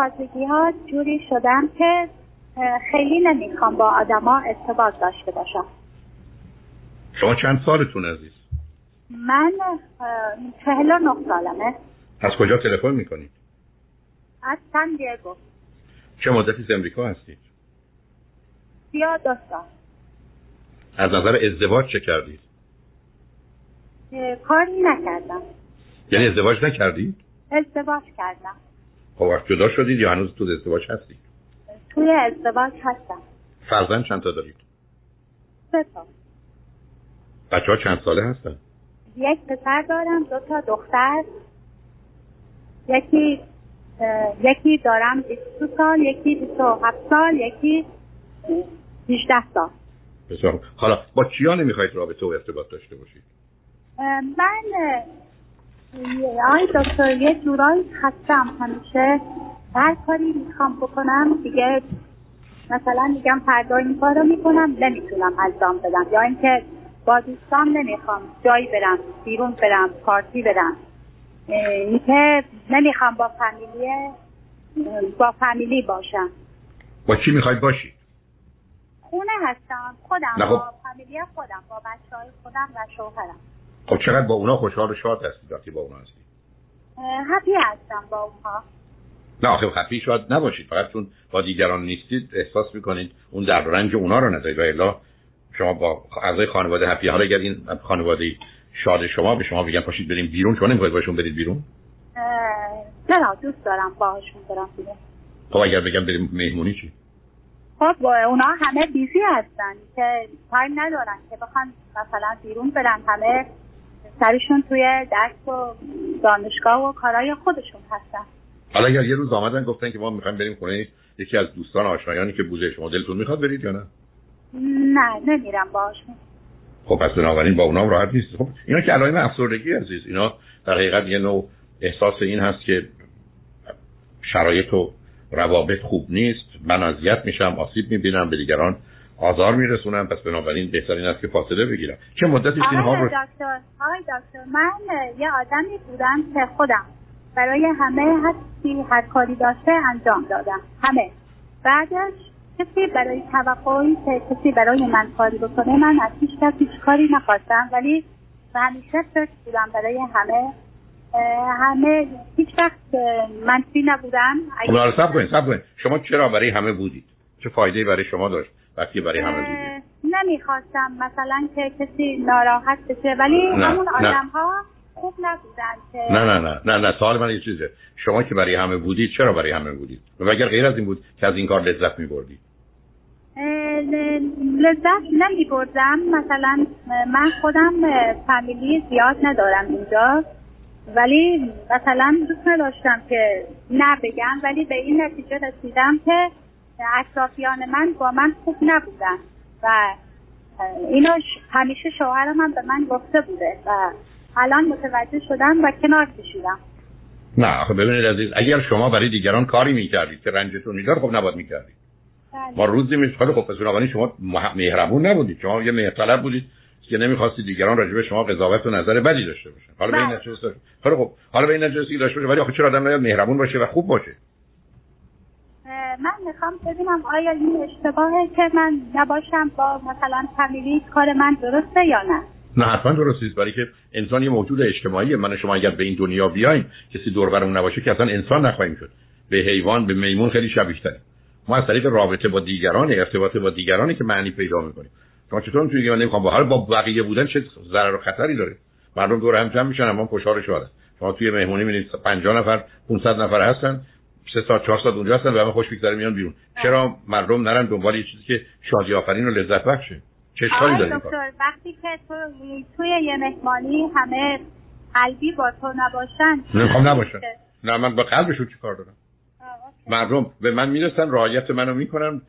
تازگی ها جوری شدم که خیلی نمی‌خوام با آدما ارتباط داشته باشم. شما چند سالتون عزیز؟ من چهل و نه سالمه. از کجا تلفن می‌کنید؟ از سن دیگو. چه مدتی از امریکا هستید؟ سی دو سال. از نظر ازدواج چه کردید؟ کاری نکردم. یعنی ازدواج نکردید؟ ازدواج کردم. خب وقت جدا شدید یا هنوز تو ازدواج هستید توی ازدواج هستم. فرزند چند تا دارید؟ سه تا. بچه ها چند ساله هستن؟ یک پسر دارم دو تا دختر. یکی یکی دارم 22 سال یکی 27 سال یکی 18 سال. بسیار حالا با کیا نمی‌خواید رابطه و ارتباط داشته باشید؟ من آی دکتر یه جورایی هستم همیشه. هر کاری می‌خوام بکنم دیگه مثلا میگم فردا این کار رو می‌کنم نمی‌تونم انجام بدم. یا اینکه با دوستان نمی‌خوام جایی برم بیرون برم پارتی برم. اینکه نمی‌خوام با فامیلی با فامیلی باشم. با چی می‌خواید باشید خونه هستم خودم خب. با فامیلی خودم با بچه های خودم و شوهرم. خب چقدر با اونا خوشحال و شاد هستید وقتی با اونا هستید happy هستم با اونها. نه آخه happy شاید نباشید. فقط چون با دیگران نیستید احساس می‌کنید اون درد و رنج اونا رو ندارید. و الا شما با اعضای خانواده happy حالا اگر این خانواده شاد شما به شما بگن پاشید بریم بیرون شما نمی‌خواید باشون برید بیرون؟ نه دوست دارم باهاشون برم بیرون. خب اگر بگم بریم مهمونی چی؟ خب با اونا همه busy هستن که time ندارن که بخوان مثلا بیرون برن همه سرشون توی درس و دانشگاه و کارهای خودشون هستن. حالا اگر یه روز آمدن گفتن که ما می‌خوایم بریم خونه یکی از دوستان آشنایانی که بوزه شما دلتون می‌خواد برید یا نه؟ نه نمیرم باشون خب پس بنابراین با اونام راحت نیست. خب اینا که علائم افسردگی عزیز اینا در حقیقت یه نوع احساس این هست که شرایط و روابط خوب نیست. من اذیت میشم آسیب می‌بینم. به دیگران آزار میرسونم. پس بنابراین بهترین است که فاصله بگیرم. چه مدتی اینها رو دکتر آقای دکتر من یه آدمی بودم که خودم برای همه هستی هر کاری داشته انجام دادم. همه. بعدش کسی برای توقعی که کسی برای من کاری بکنه من از هیچ کس هیچ کاری نخواستم. ولی همیشه فکر بودم برای همه همه هیچ وقت منفی نبودم. خب سب کنید سب کنید شما چرا برای همه بودید؟ چه فایده برای شما داشت؟ وقتی برای همه بودید نمی‌خواستم. مثلا که کسی ناراحت بشه. ولی نه، همون آدم ها خوب نبودن که نه نه نه. نه نه. سوال من یه چیزه. شما که برای همه بودید چرا برای همه بودید؟ و اگر غیر از این بود که از این کار لذت میبردید؟ لذت نمی بردم مثلا من خودم فامیلی زیاد ندارم اینجا. ولی مثلا دوست نداشتم که نه بگم ولی به این نتیجه رسیدم که اطرافیان من با من خوب نبودن و اینو همیشه شوهرم هم به من گفته بوده و الان متوجه شدم و کنار کشیدم. نه آخه ببینید عزیز اگر شما برای دیگران کاری می‌کردید که رنجتون میدار خب نباید می‌کردید. بله. ما روزی میشه خب پس شما مهربون نبودید. شما یه مهرطلب بودید که نمی‌خواستید دیگران راجع به شما قضاوت و نظر بدی داشته باشن. حالا به این بله. نتیجه خب خب حالا به این نتیجه داشته باشه ولی آخه چرا آدم باید مهربون باشه و خوب باشه؟ من می‌خوام ببینم آیا این اشتباهه که من نباشم با مثلا فامیلی کار من درسته یا نه؟ نه حتما درست نیست برای که انسان یه موجود اجتماعیه. من شما اگر به این دنیا بیایم کسی دور برمون نباشه که اصلا انسان نخواهیم شد. به حیوان به میمون خیلی شبیه ما از طریق رابطه با دیگران ارتباط با دیگرانی که معنی پیدا می‌کنیم. شما چطور می‌تونید من نمی‌خوام با حال با بقیه بودن چه ضرر و خطری داره؟ مردم دور هم جمع میشن اما خوشحال شما توی مهمونی می‌بینید 50 نفر 500 نفر هستن. سه ساعت چهار ساعت اونجا هستن و همه خوش میگذره میان بیرون. چرا مردم نرن دنبال یه چیزی که شادی آفرین و لذت بخشه چه اشکالی داره دکتر وقتی که تو توی یه مهمانی همه قلبی با تو نباشن نمی‌خوام نباشن. نه من با قلبشون چیکار دارم؟ مردم به من می‌رسن رعایت منو می‌کنن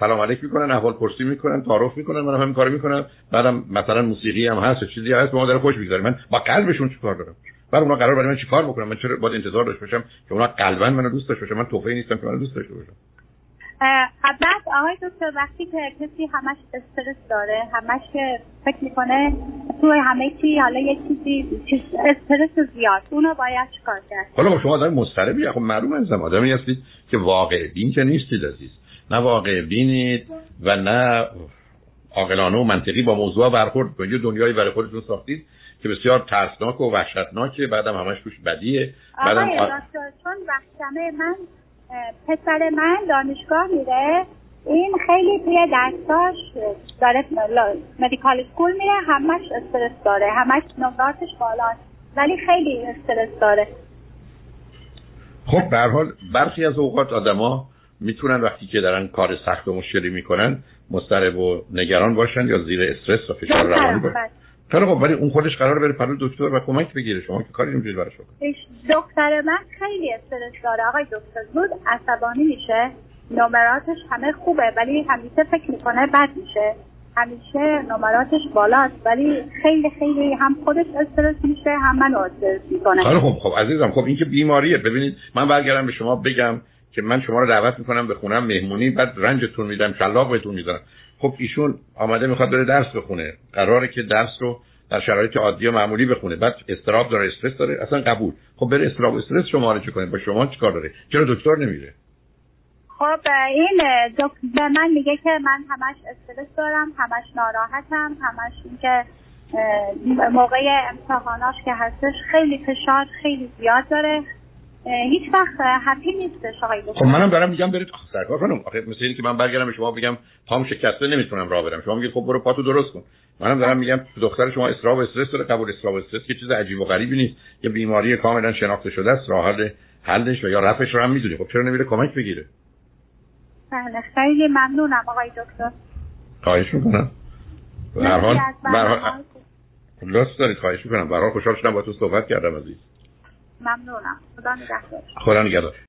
سلام علیک می‌کنن احوال پرسی می‌کنن تعارف می‌کنن منم همین کارو می‌کنم. بعدم مثلا موسیقی هم هست چیزی هست ما داره خوش میگذره. من با قلبشون چیکار دارم؟ بعد اونا قرار برای من چیکار بکنم؟ من چرا باید انتظار داشته باشم که اونا قلبا منو دوست داشته باشن؟ من توفی نیستم که منو دوست داشته باشم بعد آقای دکتر وقتی که کسی همش استرس داره همش فکر می‌کنه توی همه چی حالا یه چیزی استرس زیاد اونو باید چکار کرد؟ حالا شما آدم مضطربی خب معلوم از آدمی هستید که واقع بین که نیستید عزیز نه واقع بینید و نه عاقلانه و منطقی با موضوع برخورد کنید. دنیایی برای خودتون ساختید. که بسیار ترسناک و وحشتناکه بعدم همش توش بدیه. بعدم چون وقتمه من پسر من دانشگاه میره این خیلی توی درساش داره مدیکال سکول میره همش استرس داره همش نمراتش بالاست ولی خیلی استرس داره. خب به حال برخی از اوقات آدما می‌تونن وقتی که دارن کار سخت و مشکلی می‌کنن مضطرب و نگران باشن یا زیر استرس و فشار روانی باشن. خیلی خب ولی اون خودش قرار بره پلو دکتر و کمک بگیره. شما که کاری نمی‌تونید براش بکنید دختر من خیلی استرس داره. آقای دکتر زود عصبانی میشه. نمراتش همه خوبه ولی همیشه فکر می‌کنه بد میشه. همیشه نمراتش بالاست ولی خیلی خیلی هم خودش استرس میشه هم من استرس می‌کنه. خیلی خب خب عزیزم خب این که بیماریه. ببینید من برگردم به شما بگم که من شما رو دعوت می‌کنم به خونم مهمونی بعد رنجتون میدم شلاق بهتون می‌ذارم. خب ایشون آمده می‌خواد بره درس بخونه. قراره که درس رو در شرایط عادی و معمولی بخونه. بعد استراب داره استرس داره اصلا قبول. خب بره استراب استرس شما رو کنه. با شما چیکار داره؟ چرا دکتر نمیره؟ خب این به من میگه که من همش استرس دارم همش ناراحتم همش اینکه موقع امتحاناش که هستش خیلی فشار خیلی زیاد داره. هیچ وقت هپی نیستش آقای خب منم دارم میگم برید سرکار خانم. آخه مثل اینکه من برگردم به شما بگم پام شکسته نمی‌تونم راه برم. شما میگید خب برو پاتو درست کن. منم دارم میگم دختر شما استراب و استرس داره قبول استراب و استرس که چیز عجیب و غریبی نیست. یه بیماری کاملا شناخته شده است راه حل حلش و یا رفعش رو هم می‌دونی. خب چرا نمیره کمک بگیره؟ بله خیلی ممنونم آقای دکتر. خواهش می‌کنم. به هر حال به هر حال لطف دارید خواهش می‌کنم. به هر حال خوشحال شدم با تو صحبت کردم عزیز. ممنونم. خدا نگهدار. خدا نگهدار.